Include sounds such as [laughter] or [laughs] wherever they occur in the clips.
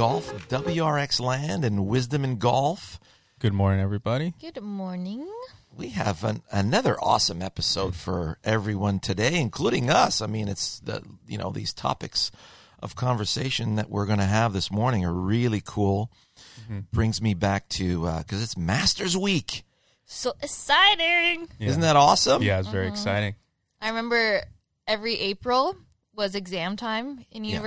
everyone at Golf WRX Land and Wisdom in Golf. Good morning, everybody. Good morning. We have an, another awesome episode for everyone today, including us. I mean, it's the you know these topics of conversation that we're going to have this morning are really cool. Brings me back to because it's Masters Week. So exciting. Yeah. Isn't that awesome? Yeah, it's very Uh-huh. exciting. I remember every April was exam time in Yeah.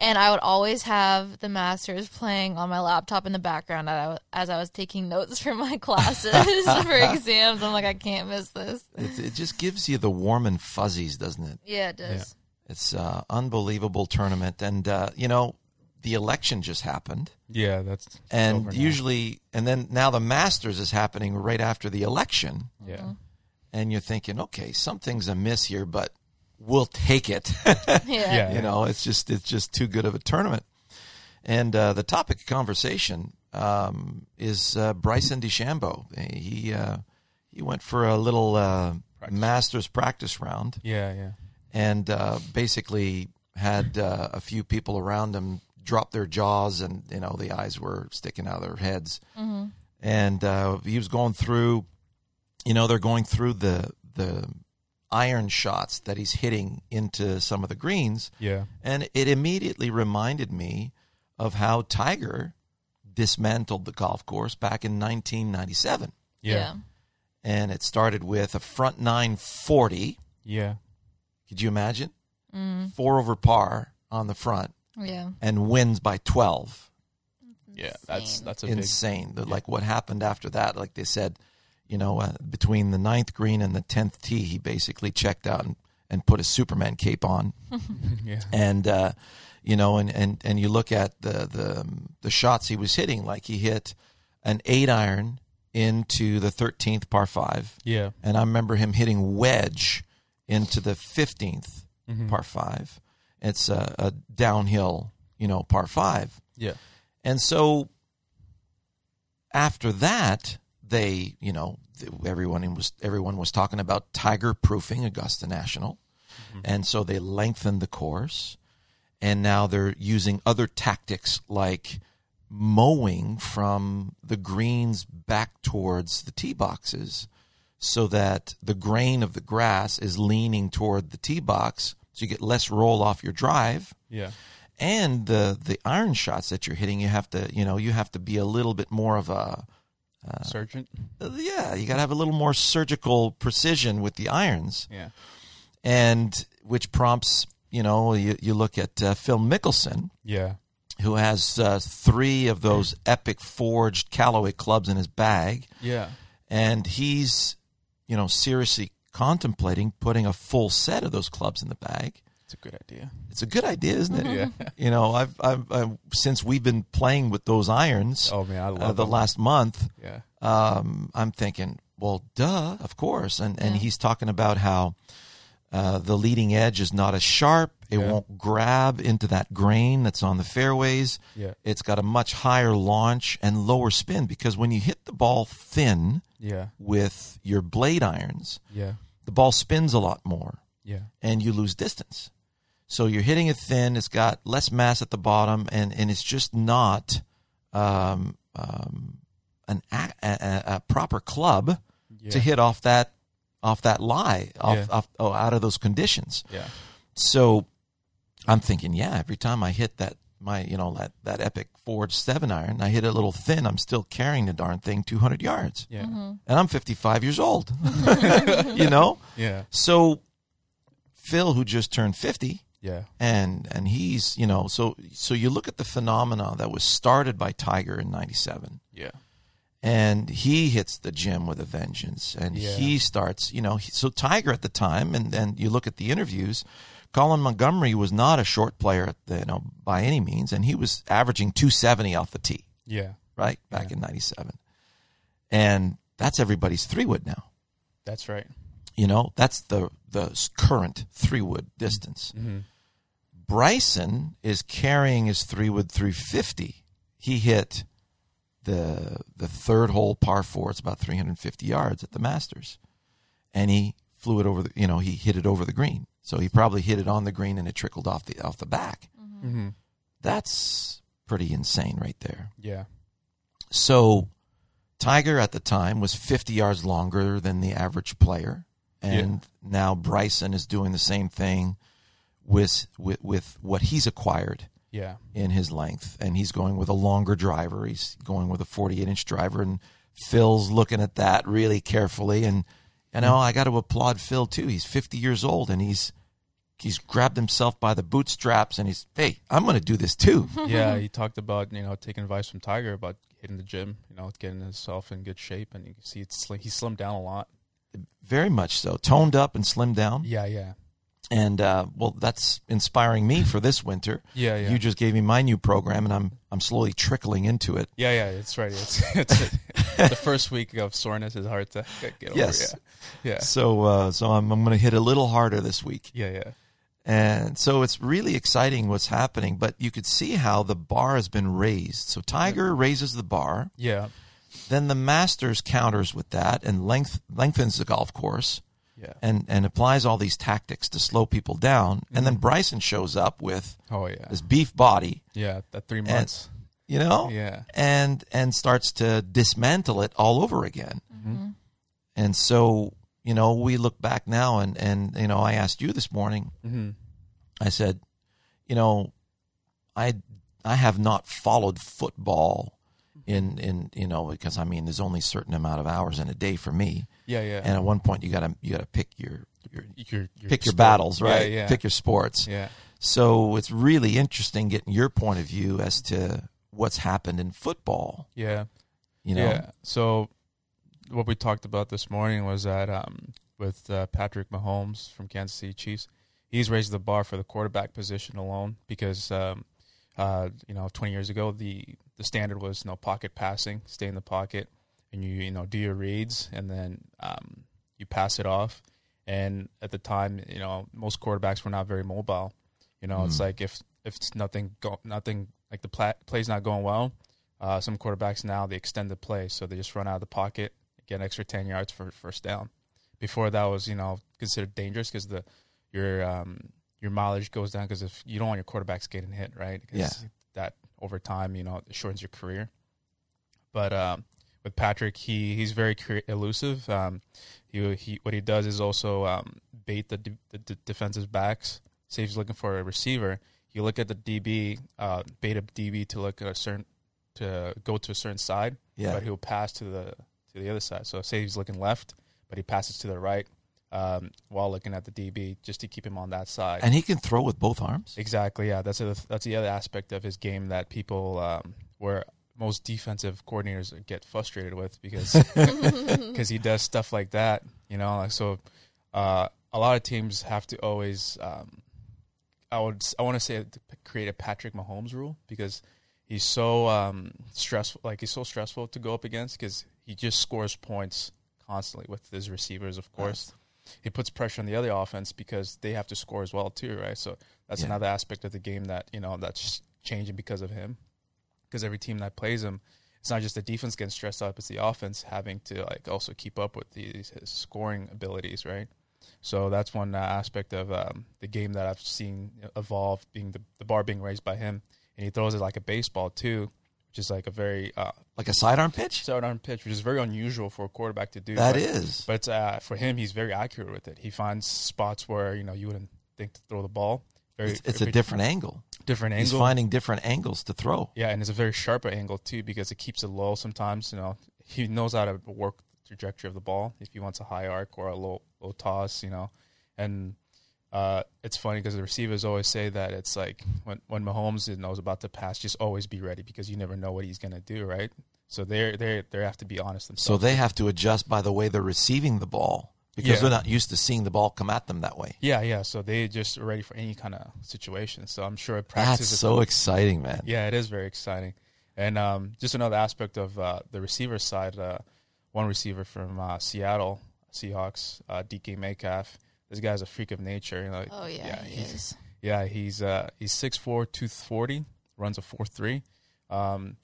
University, and I would always have the masters playing on my laptop in the background as I wa- as I was taking notes for my [laughs] classes [laughs] for exams. I'm like, I can't miss this. It, it just gives you the warm and fuzzies, doesn't it? Yeah, it does. It's uh, unbelievable tournament, and uh, you know the election just happened. Yeah, that's and usually and then now the masters is happening right after the election yeah, and you're thinking okay something's amiss here but we'll take it. [laughs] Yeah. Yeah. you know it's just it's just too good of a tournament. And uh, the topic of conversation um, is uh, Bryson DeChambeau. He uh, he went for a little uh, masters practice round. Yeah, yeah, and uh, basically had uh, a few people around him drop their jaws, and you know the eyes were sticking out of their heads. And uh, he was going through, you know, they're going through the the iron shots that he's hitting into some of the greens, yeah, and it immediately reminded me of how Tiger dismantled the golf course back in 1997. yeah, And it started with a front nine forty. yeah, Could you imagine? Mm. Four over par on the front Yeah. and wins by 12. yeah. That's Insane. that's a big. Insane. The- Like what happened after that, like they said, you know, uh, between the ninth green and the 10th tee, he basically checked out and, and put a Superman cape on. [laughs] Yeah, and, uh, you know, and, and, and you look at the, the, the shots he was hitting, like he hit an eight iron into the 13th par five. yeah, And I remember him hitting wedge into the 15th par five. It's a, a downhill, you know, par five. yeah, And so after that, they, you know, everyone was everyone was talking about tiger proofing Augusta National. Mm-hmm. And so they lengthened the course. And now they're using other tactics like mowing from the greens back towards the tee boxes so that the grain of the grass is leaning toward the tee box. So you get less roll off your drive. Yeah, and the the iron shots that you're hitting you have to you know you have to be a little bit more of a Sergeant. uh, yeah you got to have a little more surgical precision with the irons. Yeah, and which prompts you know you, you look at uh, Phil Mickelson. Yeah, who has uh, three of those epic forged Callaway clubs in his bag. Yeah, and he's you know seriously contemplating putting a full set of those clubs in the bag it's a good idea. it's a good idea isn't it Yeah. [laughs] you know I've, I've, I've since we've been playing with those irons Oh man, I love uh, the them. last month Yeah, um, I'm thinking, well, duh, of course. And and Yeah. he's talking about how uh, the leading edge is not as sharp. It Yeah. won't grab into that grain that's on the fairways. Yeah. It's got a much higher launch and lower spin because when you hit the ball thin yeah, with your blade irons, yeah, the ball spins a lot more yeah, and you lose distance. So you're hitting it thin. It's got less mass at the bottom, and, and it's just not um, um, an a, a, a proper club yeah, to hit off that off that lie off, Yeah. off oh, out of those conditions. yeah, So I'm thinking, yeah, every time I hit that my you know that that epic forged seven iron, I hit it a little thin. I'm still carrying the darn thing 200 yards, yeah, and I'm 55 years old. [laughs] [laughs] you know, yeah, so Phil, who just turned 50, yeah, and and he's you know so so you look at the phenomena that was started by Tiger in '97, yeah, and he hits the gym with a vengeance, and Yeah. he starts you know he- so Tiger at the time, and then you look at the interviews. Colin Montgomerie was not a short player, at the, you know, by any means, and he was averaging 270 off the tee, yeah. right back in '97, and that's everybody's three wood now. That's right. You know, that's the the current three wood distance. Mm-hmm. Bryson is carrying his three wood 350. He hit the the third hole par four. It's about 350 yards at the Masters, and he flew it over the. You know, he hit it over the green. So he probably hit it on the green and it trickled off the off the back. Mm-hmm. That's pretty insane right there. Yeah. So Tiger at the time was 50 yards longer than the average player. And now Bryson is doing the same thing with, with with what he's acquired Yeah. in his length and he's going with a longer driver. He's going with a 48 inch driver and Phil's looking at that really carefully and you know, I got to applaud Phil too. He's 50 years old and he's he's grabbed himself by the bootstraps and he's, "Hey, I'm going to do this too." [laughs] yeah, he talked about you know taking advice from Tiger about hitting the gym, you know, getting himself in good shape, and you can see it's like he slimmed down a lot. Very much so. Toned up and slimmed down. Yeah, yeah, And uh, well, that's inspiring me for this winter. [laughs] yeah, yeah. You just gave me my new program, and I'm I'm slowly trickling into it. yeah, yeah, it's right. It's, [laughs] it's the first week of soreness is hard to get over. Yes. Yeah, yeah, So uh, so I'm I'm going to hit a little harder this week, yeah, yeah, and so it's really exciting what's happening. But you could see how the bar has been raised. So Tiger raises the bar, yeah, then the Masters counters with that and length lengthens the golf course. Yeah. And, and applies all these tactics to slow people down. And then mm-hmm. Bryson shows up with Oh yeah, this beef body, yeah. That three months. you know, Yeah, and and starts to dismantle it all over again. Mm-hmm. Mm-hmm. And so, you know, we look back now and and you know, I asked you this morning. hmm I said, you know, I I have not followed football in in you know because I mean there's only a certain amount of hours in a day for me. yeah, yeah. And at one point you got to you got to pick your your your, your pick your sport. battles, Yeah, right? Yeah, Pick your sports. yeah. So it's really interesting getting your point of view as to what's happened in football. Yeah. You know, Yeah. So what we talked about this morning was that um, with uh, Patrick Mahomes from Kansas City Chiefs, he's raised the bar for the quarterback position alone because um, uh, you know 20 years ago the the standard was you know pocket passing, stay in the pocket, and you you know do your reads and then um, you pass it off. And at the time, you know most quarterbacks were not very mobile. You know, it's Mm. like if if it's nothing go, nothing like the pla- play's not going well, uh, some quarterbacks now they extend the play, so they just run out of the pocket, get an extra ten yards for first down. Before that was you know considered dangerous because the your um, your mileage goes down because if you don't want your quarterbacks getting hit, right? 'Cause Yeah. That over time, you know, it shortens your career. But um, with Patrick, he he's very elusive. Um, he he what he does is also um, bait the, de- the de- defensive backs. Say he's looking for a receiver, you look at the DB, uh, bait a DB to look at a certain to go to a certain side, yeah, but he'll pass to the to the other side. So say he's looking left, but he passes to the right um, while looking at the DB just to keep him on that side. and he can throw with both arms. Exactly. Yeah, that's a, that's the other aspect of his game that people um, where most defensive coordinators get frustrated with because [laughs] [laughs] because he does stuff like that. You know, like so. Uh, a lot of teams have to always. Um, I would. I want to say to create a Patrick Mahomes rule because he's so um, stressful. Like he's so stressful to go up against because he just scores points constantly with his receivers. Of course, he puts pressure on the other offense because they have to score as well too, right? So that's Yeah. another aspect of the game that you know that's changing because of him. Because every team that plays him, it's not just the defense getting stressed out; it's the offense having to like also keep up with these his scoring abilities, right? So that's one uh, aspect of um, the game that I've seen evolve, being the, the bar being raised by him, and he throws it like a baseball too, which is like a very uh, Like a sidearm pitch. sidearm pitch, which is very unusual for a quarterback to do. That but, is. but uh, for him, he's very accurate with it. He finds spots where you know you wouldn't think to throw the ball. Very, It's, it's a different angle. different angle. He's finding different angles to throw. Yeah, and it's a very sharper angle too because it keeps it low. Sometimes you know he knows how to work the trajectory of the ball if he wants a high arc or a low low toss. You know, and uh, it's funny because the receivers always say that it's like when when Mahomes knows about to pass, just always be ready because you never know what he's gonna do, right? So they they they have to be honest themselves. So they have to adjust by the way they're receiving the ball because Yeah. they're not used to seeing the ball come at them that way. yeah, yeah. So they just are ready for any kind of situation. So I'm sure That's practice is so exciting, man. Yeah, it is very exciting. And um, just another aspect of uh, the receiver side, uh, one receiver from uh, Seattle Seahawks, uh, DK Metcalf. This guy's a freak of nature. You know, Oh yeah, yeah, he he's is. yeah, he's uh, he's 6'4", 240, runs a four three. Um,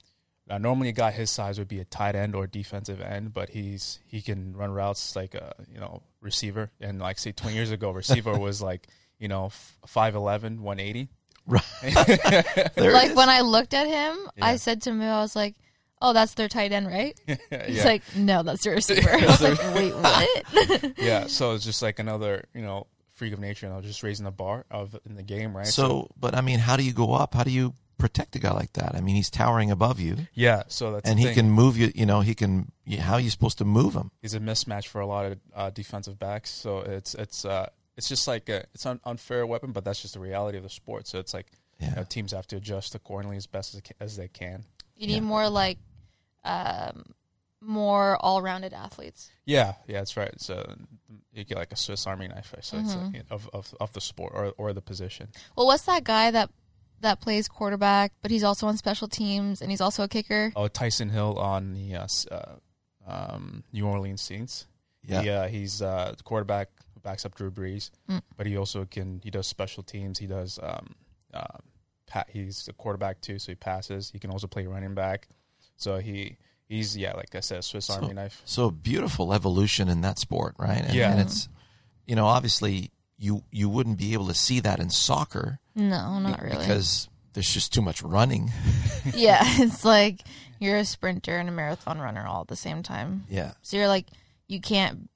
now normally a guy his size would be a tight end or defensive end, but he's he can run routes like a you know receiver. And like say twenty years ago, receiver [laughs] was like you know 5'11", 180. [laughs] [laughs] There like when I looked at him, I said to Moo, I was like, "Oh, that's their tight end, right?" He's [laughs] yeah. like, "No, that's their [laughs] receiver." [laughs] I was like, "Wait, what?" yeah. So it's just like another, you know, freak of nature, and I was just raising the bar of in the game, right? So, but I mean, how do you go up? How do you protect a guy like that? I mean, he's towering above you, yeah. So that's and the he thing. can move you. You know, he can. How are you supposed to move him? he's a mismatch for a lot of uh, defensive backs. So it's it's uh, it's just like a, it's an unfair weapon, but that's just the reality of the sport. So it's like you know, teams have to adjust accordingly as best as, as they can. You need Yeah. more like, um, more all-rounded athletes. Yeah, yeah, that's right. So you get like a Swiss Army knife, I say, it's Mhm. like, of, of of the sport or or the position. Well, what's that guy that that plays quarterback, but he's also on special teams and he's also a kicker? Oh, Taysom Hill on the uh, uh, um, New Orleans Saints. Yeah. Yeah, he's uh, the quarterback who backs up Drew Brees, Mm. but he also can he does special teams. He does um, uh, pat. He's a quarterback too, so he passes. He can also play running back. So he he's yeah, like I said, Swiss So- Army knife. So beautiful evolution in that sport, right? And, Yeah. and it's, you know, obviously you you wouldn't be able to see that in soccer No, not really. because there's just too much running. [laughs] yeah, it's like you're a sprinter and a marathon runner all at the same time. Yeah, So you're like, you can't,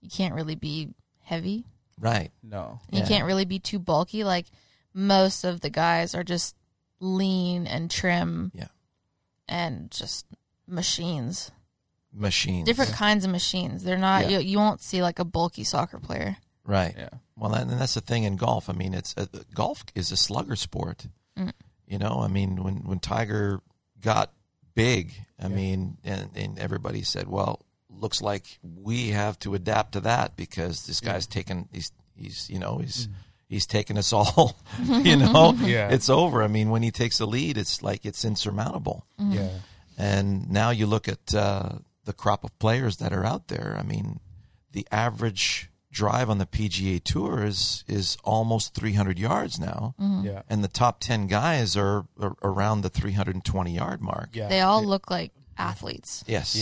you can't really be heavy. right. No, You Yeah. can't really be too bulky. Like most of the guys are just lean and trim. Yeah. And just machines. Machines. Different kinds of machines. They're not. Yeah. You, you won't see like a bulky soccer player. Right. yeah, Well, and that's the thing in golf. I mean, it's uh, golf is a slugger sport. Mm. You know, I mean, when when Tiger got big, I Yeah. mean, and, and everybody said, "Well, looks like we have to adapt to that because this guy's taken he's he's you know he's he's taken us all. [laughs] you know, [laughs] Yeah. it's over. I mean, when he takes the lead, it's like it's insurmountable. yeah, And now you look at uh, the crop of players that are out there. I mean, the average drive on the PGA Tour is is almost 300 yards now, yeah, and the top 10 guys are, are around the 320 yard mark. yeah. They all look like athletes. Yes.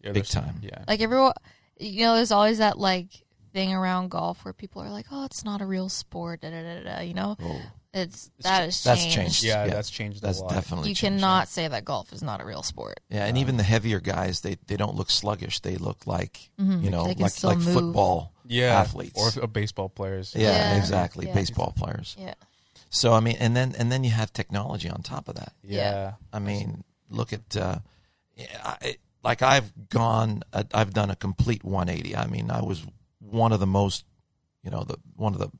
Yeah, Big time. Yeah, Like everyone, you know, there's always that like thing around golf where people are like, "Oh, it's not a real sport." Da, da, da, da, you know, Oh, it's that has That's changed. changed. yeah, Yeah. that's changed that's a lot. definitely You changed. cannot say that golf is not a real sport. Yeah, and even the heavier guys, they, they don't look sluggish. They look like Mhm. you know like like move. football yeah, athletes. or uh, baseball players. yeah, Yeah. exactly. Yeah. Baseball players. Yeah. So I mean, and then and then you have technology on top of that. yeah, I mean, look at uh, I, like I've gone, uh, I've done a complete 180. I mean, I was one of the most, you know, the one of the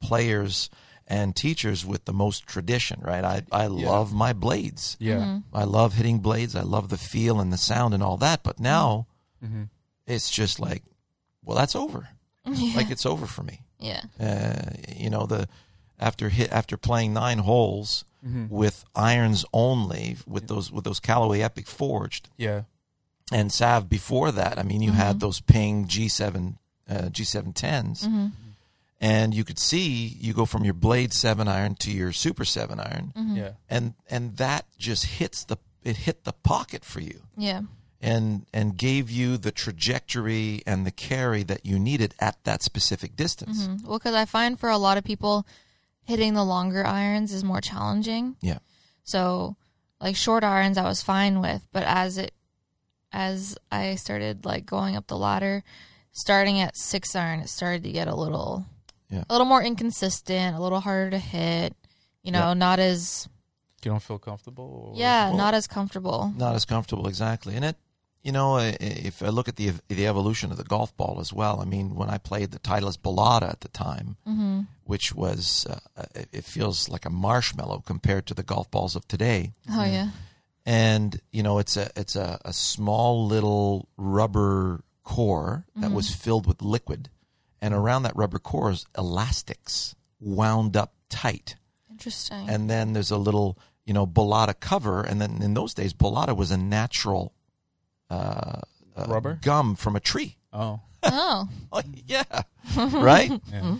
players and teachers with the most tradition. Right? I I love my blades. yeah. Mm-hmm. I love hitting blades. I love the feel and the sound and all that. But now Mm-hmm. it's just like, well, that's over. Yeah. [laughs] Like it's over for me. yeah. Uh, you know, the after hit after playing nine holes Mm-hmm. with irons only with those with those Callaway Epic forged Yeah, and Sav before that. I mean, you had those Ping G7 uh, G710s, Mm-hmm. and you could see you go from your blade seven iron to your super seven iron, Mm-hmm. yeah, and and that just hits the it hit the pocket for you. Yeah. And and gave you the trajectory and the carry that you needed at that specific distance. Mhm. Well, because I find for a lot of people, hitting the longer irons is more challenging. Yeah. So, like short irons, I was fine with, but as it, as I started like going up the ladder, starting at six iron, it started to get a little, Yeah. a little more inconsistent, a little harder to hit. You know, Yeah. not as you don't feel comfortable. or- yeah, Well- not as comfortable. not as comfortable exactly and it you know if i look at the the evolution of the golf ball as well i mean when i played the titleist balata at the time hmm which was uh, it it feels like a marshmallow compared to the golf balls of today Oh yeah. and you know it's a it's a, a small little rubber core that was filled with liquid and around that rubber core is elastics wound up tight Interesting. and then there's a little you know Balata cover, and then in those days Balata was a natural uh, uh, Rubber? gum from a tree. Oh, oh. [laughs] Oh, yeah, right. [laughs] yeah.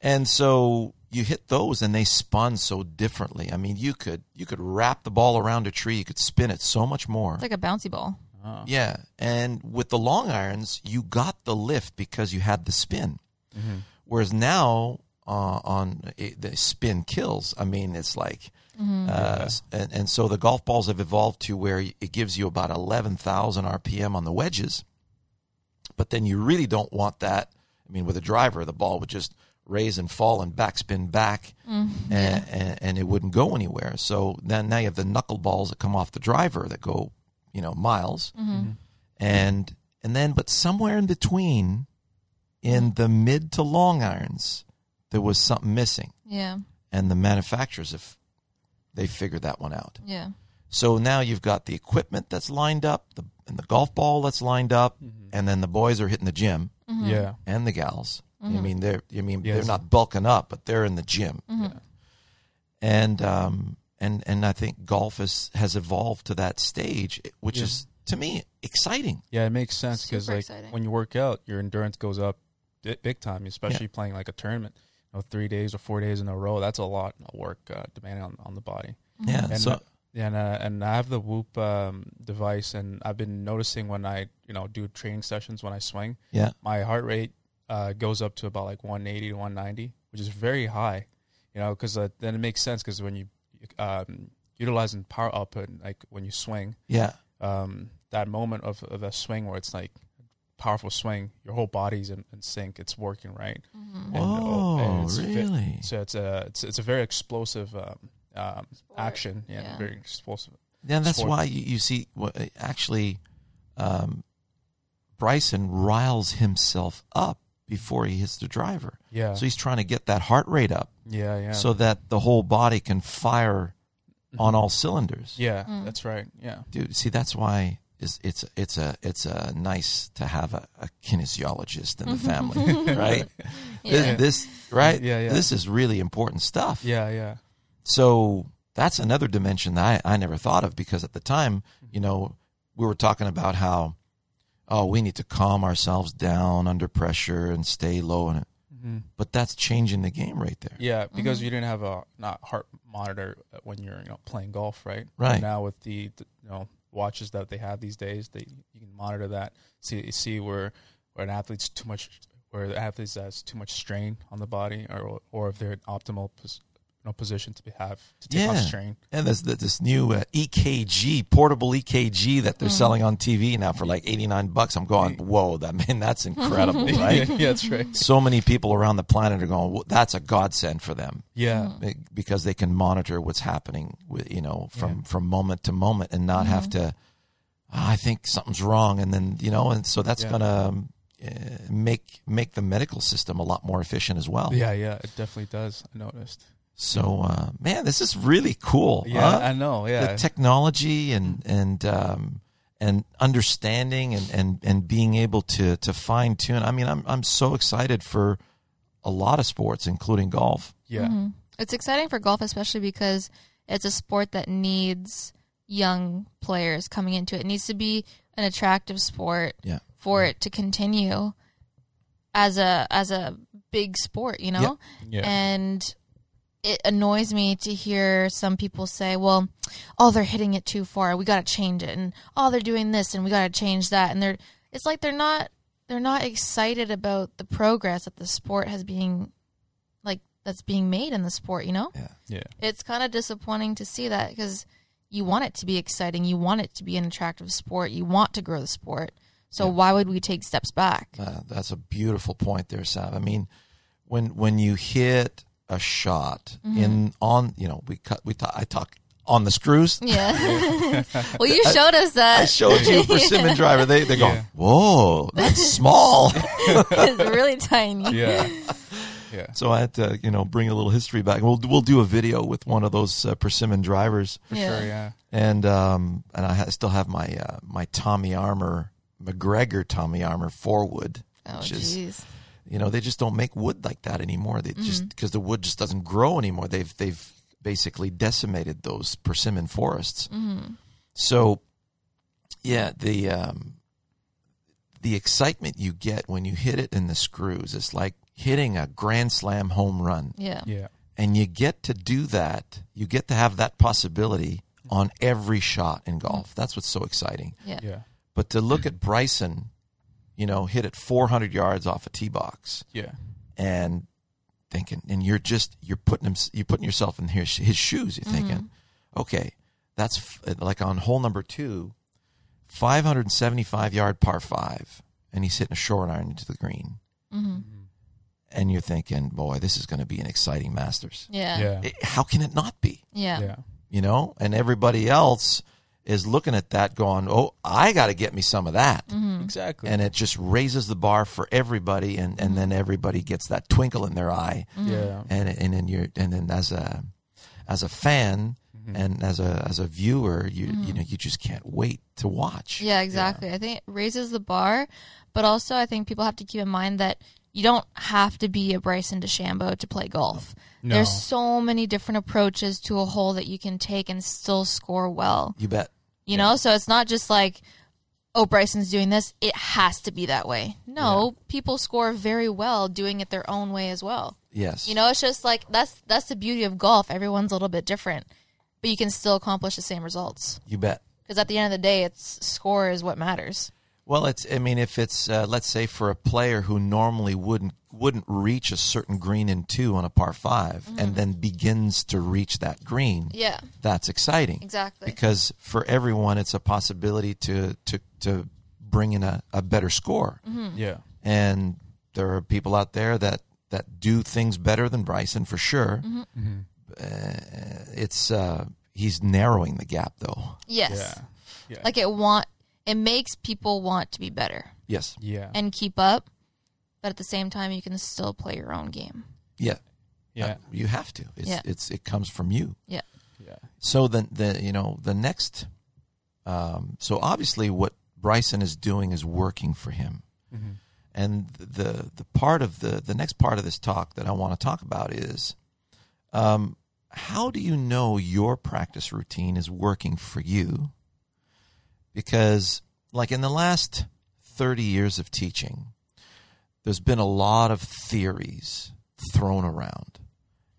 And so you hit those, and they spun so differently. I mean, you could you could wrap the ball around a tree, you could spin it so much more. It's like a bouncy ball. Oh. Yeah, and with the long irons, you got the lift because you had the spin. Mm-hmm. Whereas now uh, on it, the spin kills. I mean, it's like, uh, and, and so the golf balls have evolved to where it gives you about 11,000 RPM on the wedges, but then you really don't want that. I mean, with a driver, the ball would just raise and fall and backspin back, and, and, and it wouldn't go anywhere. So then now you have the knuckle balls that come off the driver that go, you know, miles, mm-hmm. Mm-hmm. and and then but somewhere in between, in the mid to long irons, there was something missing, Yeah. and the manufacturers have they figured that one out. Yeah. So now you've got the equipment that's lined up, the and the golf ball that's lined up, mm-hmm. and then the boys are hitting the gym Yeah. and the gals. I mean, they're I mean they're not bulking up, but they're in the gym, Yeah. and um and and I think golf has has evolved to that stage, which Yeah. is to me exciting. Yeah, it makes sense because like exciting. when you work out, your endurance goes up big time, especially playing like a tournament. You know, three days or four days in a row. That's a lot of work, uh, demanding on, on the body. Yeah, And so uh, and uh, and I have the Whoop um, device, and I've been noticing when I you know do training sessions when I swing, yeah, my heart rate uh, goes up to about like 180 to 190, which is very high. You know, because uh, then it makes sense because when you um, utilizing power output, like when you swing, yeah, um, that moment of, of a swing where it's like powerful swing, your whole body's in, in sync. It's working right. And, Oh, and it's ve- really? so it's a it's, it's a very explosive um, um, action. Yeah, Yeah. very explosive. Yeah, that's sport. why you, you see. well, Actually, um, Bryson riles himself up before he hits the driver. Yeah, So he's trying to get that heart rate up yeah, yeah. so that the whole body can fire on mm-hmm. all cylinders. yeah, mm. that's right. Yeah, Dude, see, that's why it's it's it's a it's a nice to have a, a kinesiologist in the mm-hmm. family, [laughs] [laughs] right? Yeah. This, this right? Yeah, yeah. This is really important stuff. yeah, yeah. So that's another dimension that I, I never thought of because at the time, you know, we were talking about how, oh, we need to calm ourselves down under pressure and stay low. And mm-hmm. but that's changing the game right there. Yeah, mm-hmm. because you didn't have a not heart monitor when you're you know playing golf, right? Right. now with the, the you know watches that they have these days, they you can monitor that, see see where where an athlete's too much, where the athlete's has too much strain on the body, or or if they're in optimal pos, you know, position to be, have to take off Yeah. strain. And there's th- this new uh, EKG, portable EKG that they're selling on TV now for like 89 bucks. I'm going, whoa, that man, that's [laughs] incredible, [laughs] right? yeah, that's right. so many people around the planet are going, well, that's a godsend for them. Yeah, Be- because they can monitor what's happening with you know from from moment to moment and not have to "Ah, i think something's wrong and then you know and so that's Yeah. gonna um, uh, make make the medical system a lot more efficient as well yeah, yeah. It definitely does. I noticed. So uh, man this is really cool Yeah, huh? I know. Yeah, the technology and and um and understanding and and and being able to to fine tune i mean i'm i'm so excited for a lot of sports including golf yeah, Mm-hmm. It's exciting for golf, especially because it's a sport that needs young players coming into it. It needs to be an attractive sport yeah for it to continue as a as a big sport, you know? yeah. And it annoys me to hear some people say, "Well, oh, they're hitting it too far. We got to change it." And, "Oh, they're doing this and we got to change that." And they're it's like they're not they're not excited about the progress that the sport has being like that's being made in the sport, you know? yeah yeah. it's kind of disappointing to see that because you want it to be exciting, you want it to be an attractive sport, you want to grow the sport. So why would we take steps back? Uh, that's a beautiful point there, Sav. I mean, when when you hit a shot Mm-hmm. in on, you know, we cut we ta- I talk on the screws. Yeah. [laughs] well, you showed us that. I that. showed you persimmon driver. They they go, Yeah. whoa, that's small. [laughs] it's really tiny. Yeah. [laughs] Yeah. so I had to, you know, bring a little history back. We'll we'll do a video with one of those uh, persimmon drivers, For Yeah. sure. Yeah. and um and I ha- still have my uh, my Tommy Armour MacGregor Tommy Armour Forwood, Oh, which is jeez. You know they just don't make wood like that anymore they Mm-hmm. just because the wood just doesn't grow anymore they've they've basically decimated those persimmon forests Mm-hmm. so yeah the um the excitement you get when you hit it in the screws is like hitting a grand slam home run Yeah. Yeah. and you get to do that you get to have that possibility on every shot in golf that's what's so exciting Yeah. Yeah. but to look at bryson you know hit it 400 yards off a tee box Yeah. and thinking, and you're just you're putting him, you're putting yourself in his, his shoes. You're thinking, okay, that's f- like on hole number two, 575 yard par five, and he's hitting a short iron into the green, hmm and you're thinking, boy, this is going to be an exciting Masters. Yeah. Yeah. It- how can it not be? Yeah. Yeah. You know, and everybody else is looking at that, going, "Oh, I got to get me some of that." Mm-hmm. Exactly. and it just raises the bar for everybody and, and then everybody gets that twinkle in their eye yeah. and and then you're and then as a as a fan Mm-hmm. and as a as a viewer you you know you just can't wait to watch Yeah, exactly. I think it raises the bar, but also I think people have to keep in mind that you don't have to be a Bryson DeChambeau to play golf. No. There's so many different approaches to a hole that you can take and still score well. you bet You know, so it's not just like, oh, Bryson's doing this. It has to be that way. No, people score very well doing it their own way as well. yes You know, it's just like that's that's the beauty of golf. Everyone's a little bit different, but you can still accomplish the same results. you bet Because at the end of the day, it's score is what matters. Well it's i mean if it's uh, let's say for a player who normally wouldn't wouldn't reach a certain green in two on a par 5 and then begins to reach that green Yeah, that's exciting exactly. because for everyone it's a possibility to to to bring in a, a better score Yeah. and there are people out there that that do things better than Bryson for sure. Mm-hmm. Uh, it's uh, he's narrowing the gap though. yes, Yeah. Yeah. like it want it makes people want to be better Yes, yeah. and keep up, but at the same time, you can still play your own game. yeah, yeah. Uh, you have to. It's Yeah. it's it comes from you. Yeah, Yeah. So the the you know the next, um, so obviously what Bryson is doing is working for him. Mhm. And the the part of the the next part of this talk that I want to talk about is, um, how do you know your practice routine is working for you? Because, like in the last thirty years of teaching, there's been a lot of theories thrown around,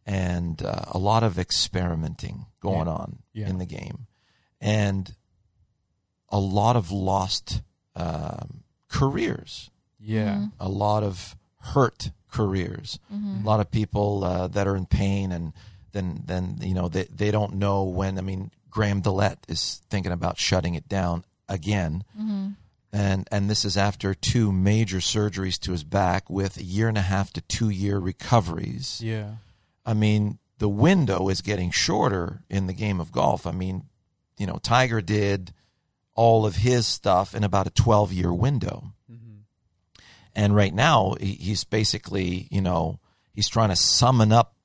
and uh, a lot of experimenting going Yeah. on Yeah. in the game, and a lot of lost um, careers Yeah. a lot of hurt careers. A lot of people uh, that are in pain, and then then you know they they don't know when. I mean, Graham DeLaet is thinking about shutting it down again, mm-hmm. and and this is after two major surgeries to his back with a year and a half to two year recoveries. Yeah. I mean, the window is getting shorter in the game of golf. I mean, you know, Tiger did all of his stuff in about a 12 year window. Mm-hmm. And right now, he's basically, you know, he's trying to summon up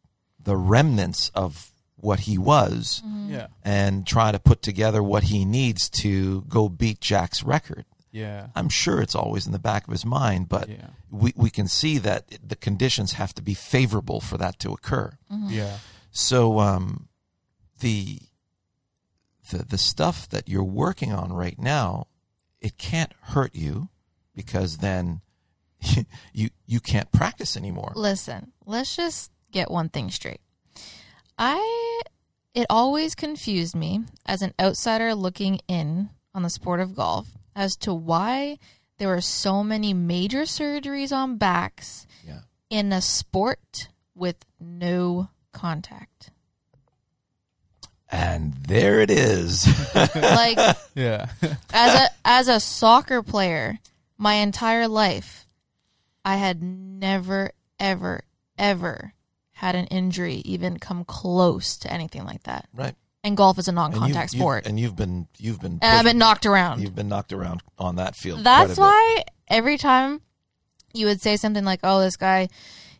the remnants of what he was Yeah. and try to put together what he needs to go beat Jack's record. Yeah. I'm sure it's always in the back of his mind, but Yeah. we, we can see that the conditions have to be favorable for that to occur. Yeah. So um, the the the stuff that you're working on right now, it can't hurt you because then [laughs] you you can't practice anymore. Listen, let's just get one thing straight. I it always confused me as an outsider looking in on the sport of golf as to why there were so many major surgeries on backs Yeah. in a sport with no contact. And there it is. [laughs] Like Yeah. as a as a soccer player, my entire life, I had never, ever, ever had an injury even come close to anything like that. right. And golf is a non-contact you've, sport, You've, and you've been you've been and I've been knocked around. you've been knocked around on that field. That's quite a bit. why every time you would say something like, "Oh, this guy,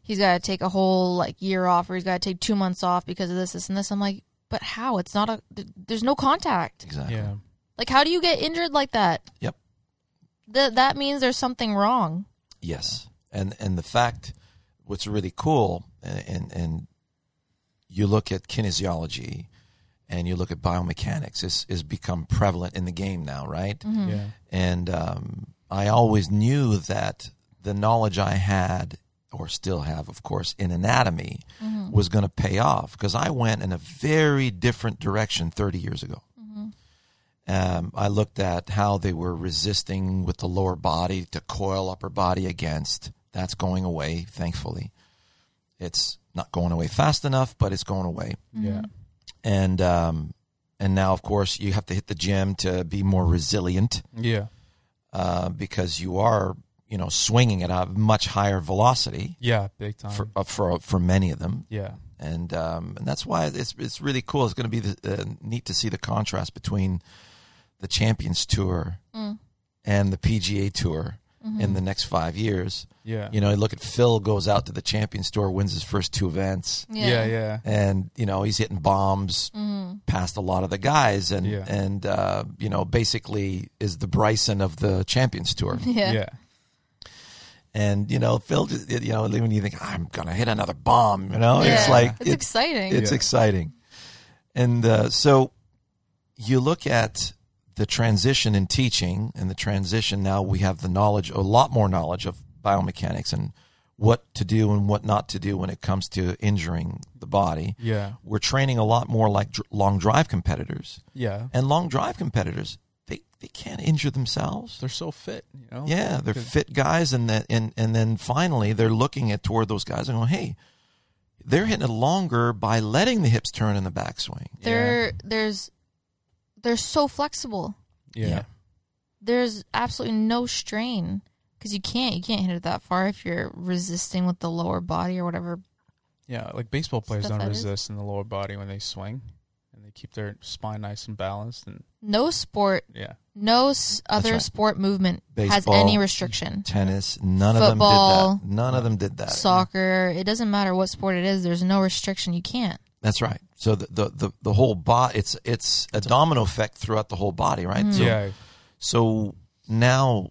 he's got to take a whole like year off, or he's got to take two months off because of this, this, and this," I'm like, "But how? It's not a. There's no contact. Exactly. Yeah. Like, how do you get injured like that? Yep. Th- that means there's something wrong." Yes, and and the fact, what's really cool, and and you look at kinesiology, and you look at biomechanics, is is become prevalent in the game now, right? Yeah. And um, I always knew that the knowledge I had, or still have, of course, in anatomy, was going to pay off because I went in a very different direction 30 years ago. Um, I looked at how they were resisting with the lower body to coil upper body against. That's going away, thankfully. It's not going away fast enough, but it's going away. Yeah. And um, and now, of course, you have to hit the gym to be more resilient Yeah. uh, because you are, you know, swinging at a much higher velocity Yeah. Big time. for uh, for for many of them. yeah. and um, and that's why it's it's really cool. It's going to be the, uh, neat to see the contrast between the Champions Tour Mm. and the PGA Tour Mm-hmm. in the next five years. Yeah. You know, look at Phil goes out to the Champions Tour, wins his first two events, Yeah. Yeah. and you know he's hitting bombs Mm-hmm. past a lot of the guys, and Yeah. and uh, you know basically is the Bryson of the Champions Tour. [laughs] Yeah. Yeah. And you know, Phil, just, you know, when you think I'm gonna hit another bomb, you know, it's like it's it- exciting. it's Yeah. exciting. And uh, so you look at the transition in teaching and the transition now we have the knowledge, a lot more knowledge of biomechanics and what to do and what not to do when it comes to injuring the body. Yeah. We're training a lot more like dr- long drive competitors. Yeah. And long drive competitors, they, they can't injure themselves. They're so fit, you know? Yeah, they're fit guys, and that, and and then finally they're looking at toward those guys and going, "Hey, they're hitting it longer by letting the hips turn in the backswing." They're there's they're so flexible. Yeah. Yeah. There's absolutely no strain because you can't you can't hit it that far if you're resisting with the lower body or whatever. Yeah. Like baseball players don't that is- resist in the lower body when they swing and they keep their spine nice and balanced. And No sport, yeah. no s- other right. sport movement has any restriction. Tennis, none Football, of them did that. None of them did that. Soccer, it doesn't matter what sport it is. There's no restriction. You can't. That's right. So the the the, the whole body, it's it's a domino effect throughout the whole body, right? Mm-hmm. So, yeah. So now,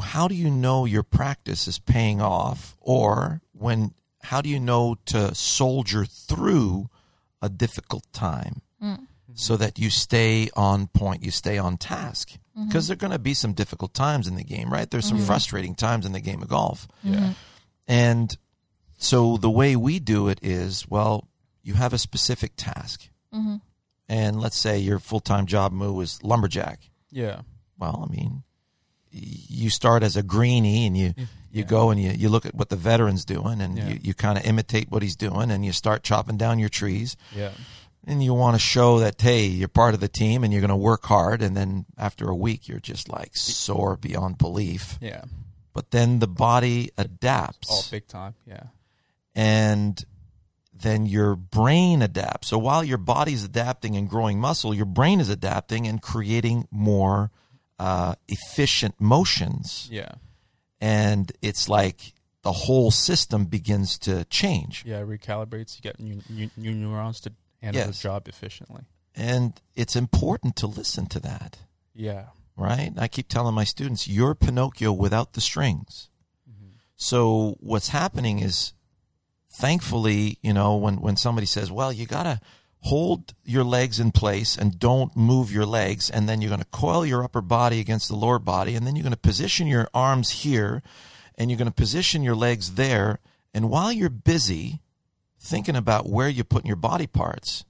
how do you know your practice is paying off, or when? How do you know to soldier through a difficult time mm. so that you stay on point, you stay on task? Mm-hmm. Because there are going to be some difficult times in the game, right? There's some mm-hmm. frustrating times in the game of golf, Yeah. and so the way we do it is, well, you have a specific task, mm-hmm. and let's say your full time job move is lumberjack Yeah. well, I mean, you start as a greenie and you, you go and you, you look at what the veteran's doing and Yeah. you, you kind of imitate what he's doing and you start chopping down your trees Yeah. and you want to show that, hey, you're part of the team and you're going to work hard. And then after a week, you're just like sore beyond belief. Yeah. But then the body adapts Oh, big time. Yeah. and then your brain adapts. So while your body's adapting and growing muscle, your brain is adapting and creating more uh, efficient motions. Yeah. And it's like the whole system begins to change. Yeah. It recalibrates. You get new, new, new neurons to handle Yes. the job efficiently. And it's important to listen to that, Yeah. right? I keep telling my students, you're Pinocchio without the strings. So what's happening is, thankfully, you know, when, when somebody says, well, you got to hold your legs in place and don't move your legs, and then you're going to coil your upper body against the lower body, and then you're going to position your arms here, and you're going to position your legs there. And while you're busy thinking about where you're putting your body parts,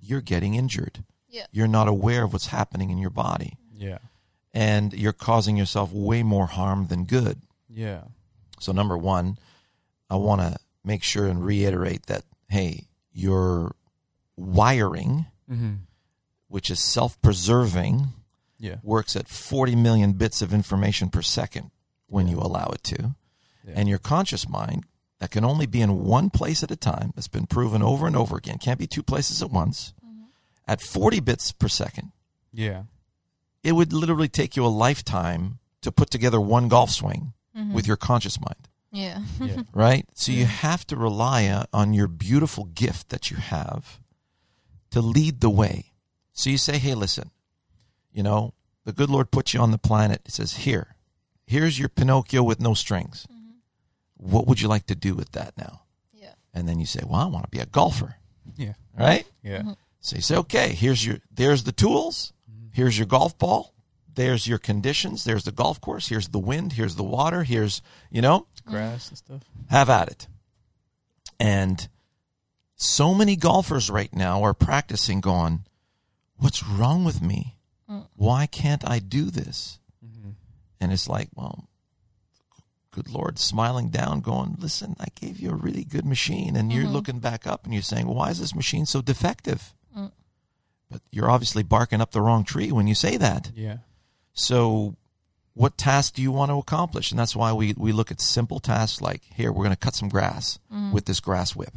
you're getting injured. Yeah. You're not aware of what's happening in your body, Yeah. and you're causing yourself way more harm than good. Yeah. So number one, I want to make sure and reiterate that hey, your wiring, Mm-hmm. which is self-preserving, Yeah. works at 40 million bits of information per second when you allow it to, Yeah. and your conscious mind that can only be in one place at a time. That's been proven over and over again. Can't be two places at once. At 40 bits per second, Yeah. it would literally take you a lifetime to put together one golf swing Mm-hmm. with your conscious mind. Yeah. Yeah. [laughs] right? So you have to rely on- on your beautiful gift that you have to lead the way. So you say, hey, listen, you know, the good Lord put you on the planet. He says, here, here's your Pinocchio with no strings. Mm-hmm. What would you like to do with that now? Yeah. And then you say, well, I want to be a golfer, Yeah. right? Yeah. Mm-hmm. So you say, okay, here's your, there's the tools, mm-hmm. here's your golf ball, there's your conditions, there's the golf course, here's the wind, here's the water, here's, you know, Grass and stuff. have at it. And so many golfers right now are practicing going, What's wrong with me? Why can't I do this? Mm-hmm. And it's like, well, good Lord, smiling down, going, listen, I gave you a really good machine. And you're looking back up and you're saying, well, why is this machine so defective? Mm. But you're obviously barking up the wrong tree when you say that. Yeah. So, what task do you want to accomplish? And that's why we, we look at simple tasks like here, we're going to cut some grass mm-hmm. with this grass whip.